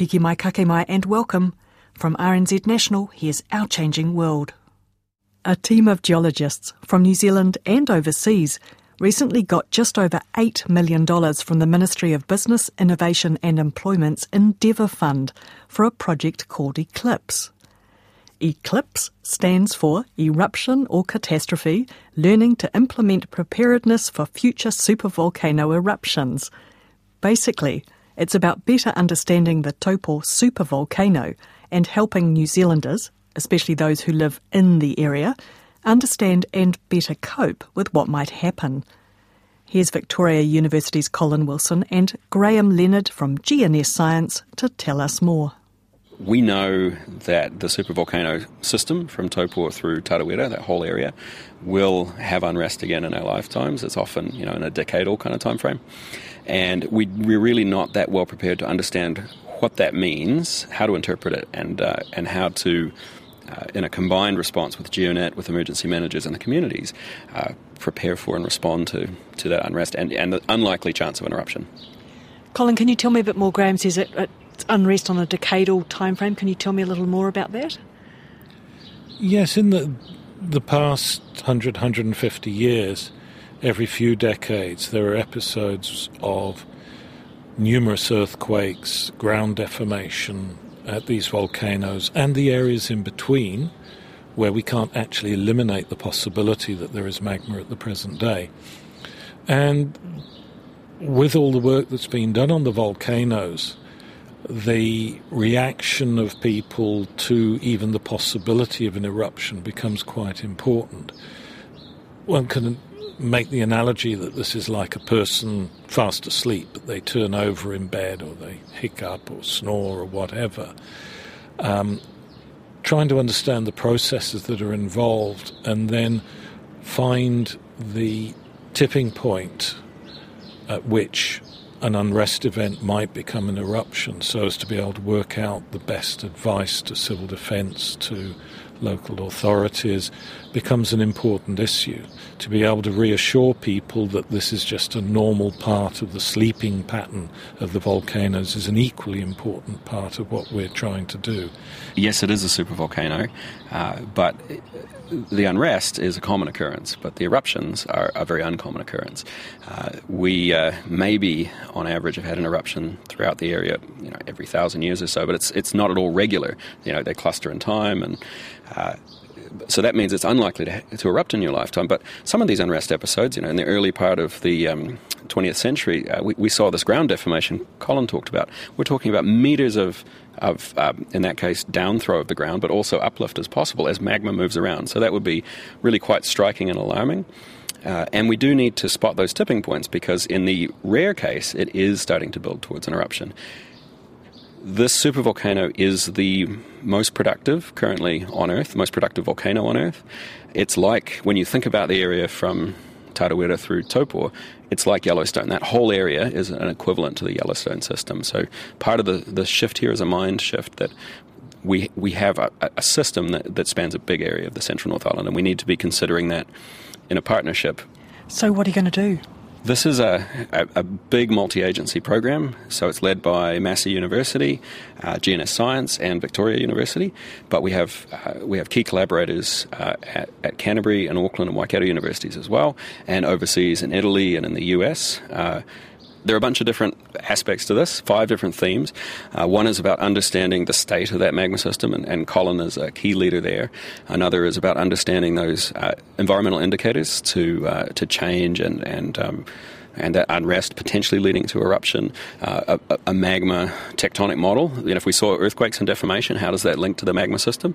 Piki mai kake mai and welcome. From RNZ National, here's Our Changing World. A team of geologists from New Zealand and overseas recently got just over $8 million from the Ministry of Business, Innovation and Employment's Endeavour Fund for a project called Eclipse. ECLIPSE stands for Eruption or Catastrophe Learning to Implement Preparedness for Future Supervolcano Eruptions. Basically, it's about better understanding the Taupo supervolcano and helping New Zealanders, especially those who live in the area, understand and better cope with what might happen. Here's Victoria University's Colin Wilson and Graham Leonard from GNS Science to tell us more. We know that the supervolcano system from Taupo through Tarawera, that whole area, will have unrest again in our lifetimes. It's often, you know, in a decadal kind of time frame. And we, we're really not that well prepared to understand what that means, how to interpret it, and, uh, and how to, uh, in a combined response with GeoNet, with emergency managers and the communities, uh, prepare for and respond to, to that unrest and, and the unlikely chance of an eruption. Colin, can you tell me a bit more? Graham says it, it's unrest on a decadal time frame. Can you tell me a little more about that? Yes, in the the past 100, 150 years, every few decades, there are episodes of numerous earthquakes, ground deformation at these volcanoes, and the areas in between where we can't actually eliminate the possibility that there is magma at the present day. And with all the work that's been done on the volcanoes, the reaction of people to even the possibility of an eruption becomes quite important. One can make the analogy that this is like a person fast asleep, but they turn over in bed or they hiccup or snore or whatever. Um, trying to understand the processes that are involved and then find the tipping point at which an unrest event might become an eruption so as to be able to work out the best advice to civil defence, to local authorities, becomes an important issue. To be able to reassure people that this is just a normal part of the sleeping pattern of the volcanoes is an equally important part of what we're trying to do. Yes, it is a supervolcano, uh, but the unrest is a common occurrence, but the eruptions are a very uncommon occurrence. Uh, we uh, maybe, on average, have had an eruption throughout the area, you know, every thousand years or so, but it's it's not at all regular. You know, they cluster in time, and uh, so that means it's unlikely to, to erupt in your lifetime. But some of these unrest episodes, you know, in the early part of the um, 20th century, uh, we, we, saw this ground deformation Colin talked about. We're talking about meters of, of um, in that case, downthrow of the ground, but also uplift as possible as magma moves around. So that would be really quite striking and alarming. Uh, and we do need to spot those tipping points because, in the rare case, it is starting to build towards an eruption. This supervolcano is the most productive currently on Earth, most productive volcano on Earth. It's like when you think about the area from Tarawera through Taupo, it's like Yellowstone. That whole area is an equivalent to the Yellowstone system. So part of the, the shift here is a mind shift that we we have a, a system that, that spans a big area of the Central North Island, and we need to be considering that in a partnership. So, what are you going to do? This is a, a, a big multi agency program, so it's led by Massey University, uh, GNS Science, and Victoria University. But we have, uh, we have key collaborators uh, at, at, Canterbury and Auckland and Waikato universities as well, and overseas in Italy and in the US. There are a bunch of different aspects to this, five different themes. Uh, one is about understanding the state of that magma system, and, and, Colin is a key leader there. Another is about understanding those uh, environmental indicators to uh, to change and and um, and that unrest potentially leading to eruption, uh, a, a, magma tectonic model. You know, if we saw earthquakes and deformation, how does that link to the magma system?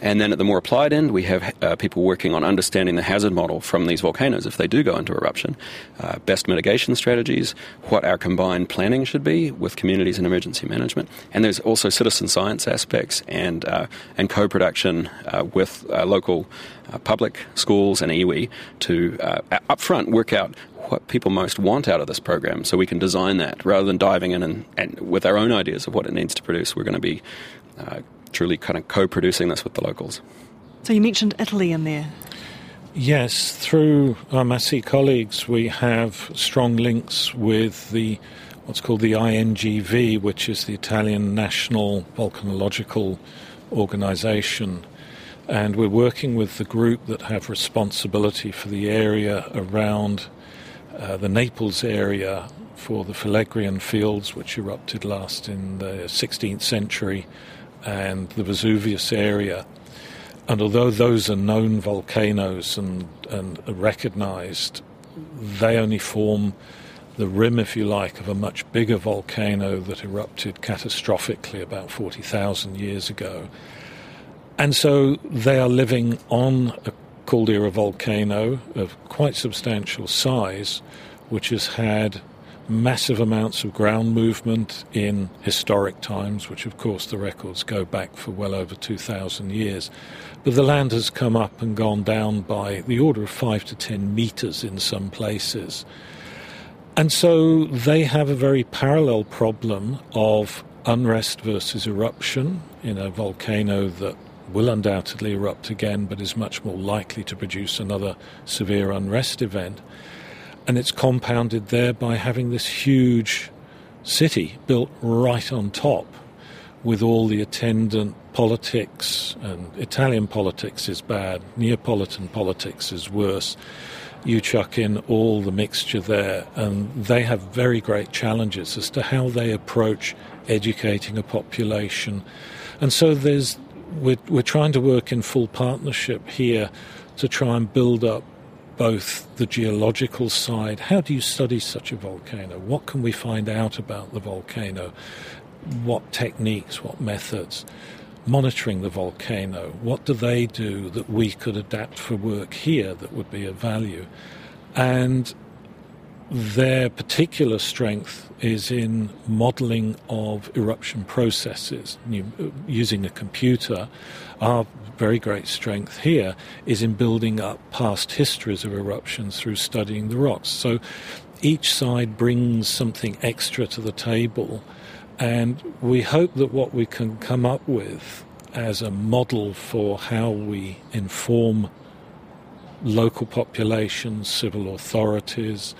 And then at the more applied end, we have uh, people working on understanding the hazard model from these volcanoes if they do go into eruption, uh, best mitigation strategies, what our combined planning should be with communities and emergency management. And there's also citizen science aspects and, uh, and co production uh, with uh, local uh, public schools and iwi to upfront work out what people most want out of this program so we can design that rather than diving in and, and with our own ideas of what it needs to produce. We're going to be uh, truly kind of co producing this with the locals. So you mentioned Italy in there. Yes, through our Massey colleagues, we have strong links with the what's called the INGV, which is the Italian National Volcanological Organization. And we're working with the group that have responsibility for the area around uh, the Naples area for the Phlegraean fields, which erupted last in the 16th century, and the Vesuvius area. And although those are known volcanoes and, and recognized, they only form the rim, if you like, of a much bigger volcano that erupted catastrophically about 40,000 years ago. And so they are living on a caldera volcano of quite substantial size, which has had massive amounts of ground movement in historic times, which of course the records go back for well over 2,000 years. But the land has come up and gone down by the order of 5 to 10 meters in some places. And so they have a very parallel problem of unrest versus eruption in a volcano that will undoubtedly erupt again, but is much more likely to produce another severe unrest event. And it's compounded there by having this huge city built right on top with all the attendant politics. And Italian politics is bad, Neapolitan politics is worse. You chuck in all the mixture there, and they have very great challenges as to how they approach educating a population. And so there's we're, we're trying to work in full partnership here to try and build up both the geological side. How do you study such a volcano? What can we find out about the volcano? What techniques, what methods? Monitoring the volcano. What do they do that we could adapt for work here that would be of value? And their particular strength is in modeling of eruption processes uh, using a computer. Our very great strength here is in building up past histories of eruptions through studying the rocks. So each side brings something extra to the table, and we hope that what we can come up with as a model for how we inform local populations, civil authorities,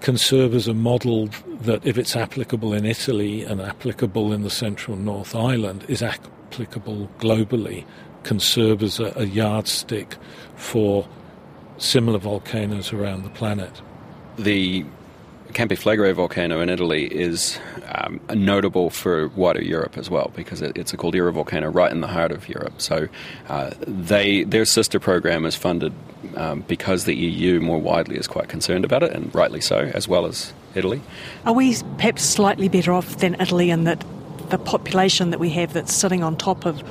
can serve as a model that, if it's applicable in Italy and applicable in the central North Island, is applicable globally, can serve as a, a yardstick for similar volcanoes around the planet. The Campi Flegrei volcano in Italy is um, notable for wider Europe as well because it, it's a caldera volcano right in the heart of Europe. So uh, they their sister program is funded um, because the EU more widely is quite concerned about it, and rightly so, as well as Italy. Are we perhaps slightly better off than Italy in that the population that we have that's sitting on top of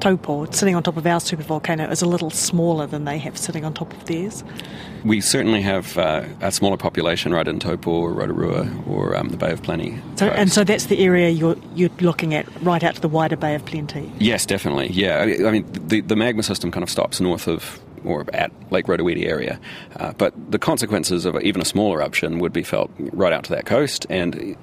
Taupo, sitting on top of our supervolcano, is a little smaller than they have sitting on top of theirs? We certainly have uh, a smaller population right in Taupo or Rotorua or um, the Bay of Plenty. So, and so that's the area you're, you're looking at right out to the wider Bay of Plenty? Yes, definitely. Yeah. I mean, the, the magma system kind of stops north of or at Lake Rotoiti area. Uh, but the consequences of even a small eruption would be felt right out to that coast, and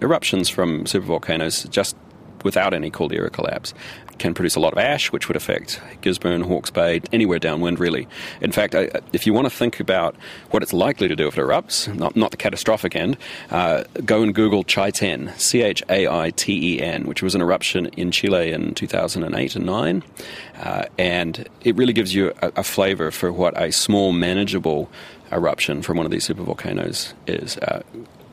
eruptions from supervolcanoes just without any caldera collapse can produce a lot of ash, which would affect Gisborne, Hawke's Bay, anywhere downwind, really. In fact, if you want to think about what it's likely to do if it erupts, not, not the catastrophic end, uh, go and Google Chaiten, C H A I T E N, which was an eruption in Chile in 2008 and 9. Uh, and it really gives you a, a flavor for what a small, manageable eruption from one of these supervolcanoes is. Uh,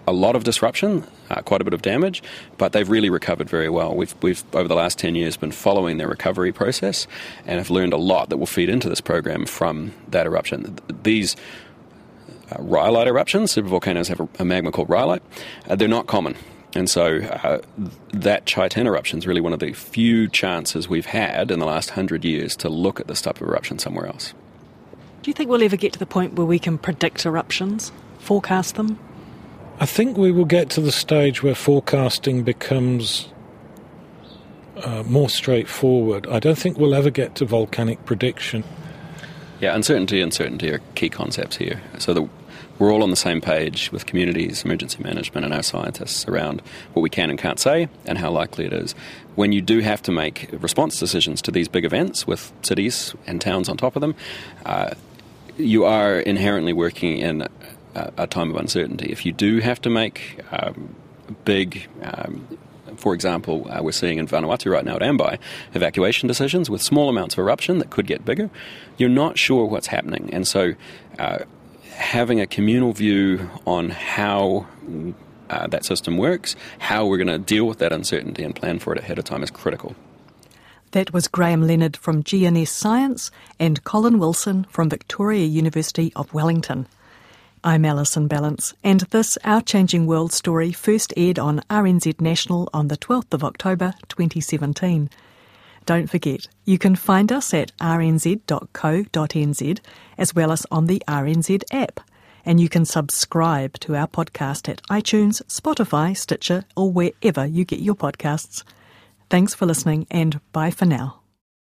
a lot of disruption, uh, quite a bit of damage, but they've really recovered very well. We've, we've, over the last 10 years, been following their recovery process and have learned a lot that will feed into this program from that eruption. These uh, rhyolite eruptions. Supervolcanoes have a, a magma called rhyolite. Uh, they're not common. And so uh, that Chaiten eruption is really one of the few chances we've had in the last hundred years to look at this type of eruption somewhere else. Do you think we'll ever get to the point where we can predict eruptions, forecast them? I think we will get to the stage where forecasting becomes uh, more straightforward. I don't think we'll ever get to volcanic prediction. Yeah, uncertainty and certainty are key concepts here. So we're all on the same page with communities, emergency management, and our scientists around what we can and can't say and how likely it is. When you do have to make response decisions to these big events with cities and towns on top of them, uh, you are inherently working in a, time of uncertainty. If you do have to make um, big um, for example, uh, we're seeing in Vanuatu right now at Ambae evacuation decisions with small amounts of eruption that could get bigger. You're not sure what's happening. And so uh, having a communal view on how uh, that system works, how we're going to deal with that uncertainty and plan for it ahead of time is critical. That was Graham Leonard from GNS Science and Colin Wilson from Victoria University of Wellington. I'm Alison Ballance, and this Our Changing World story first aired on RNZ National on the 12th of October 2017. Don't forget, you can find us at rnz.co.nz as well as on the RNZ app. And you can subscribe to our podcast at iTunes, Spotify, Stitcher, or wherever you get your podcasts. Thanks for listening, and bye for now.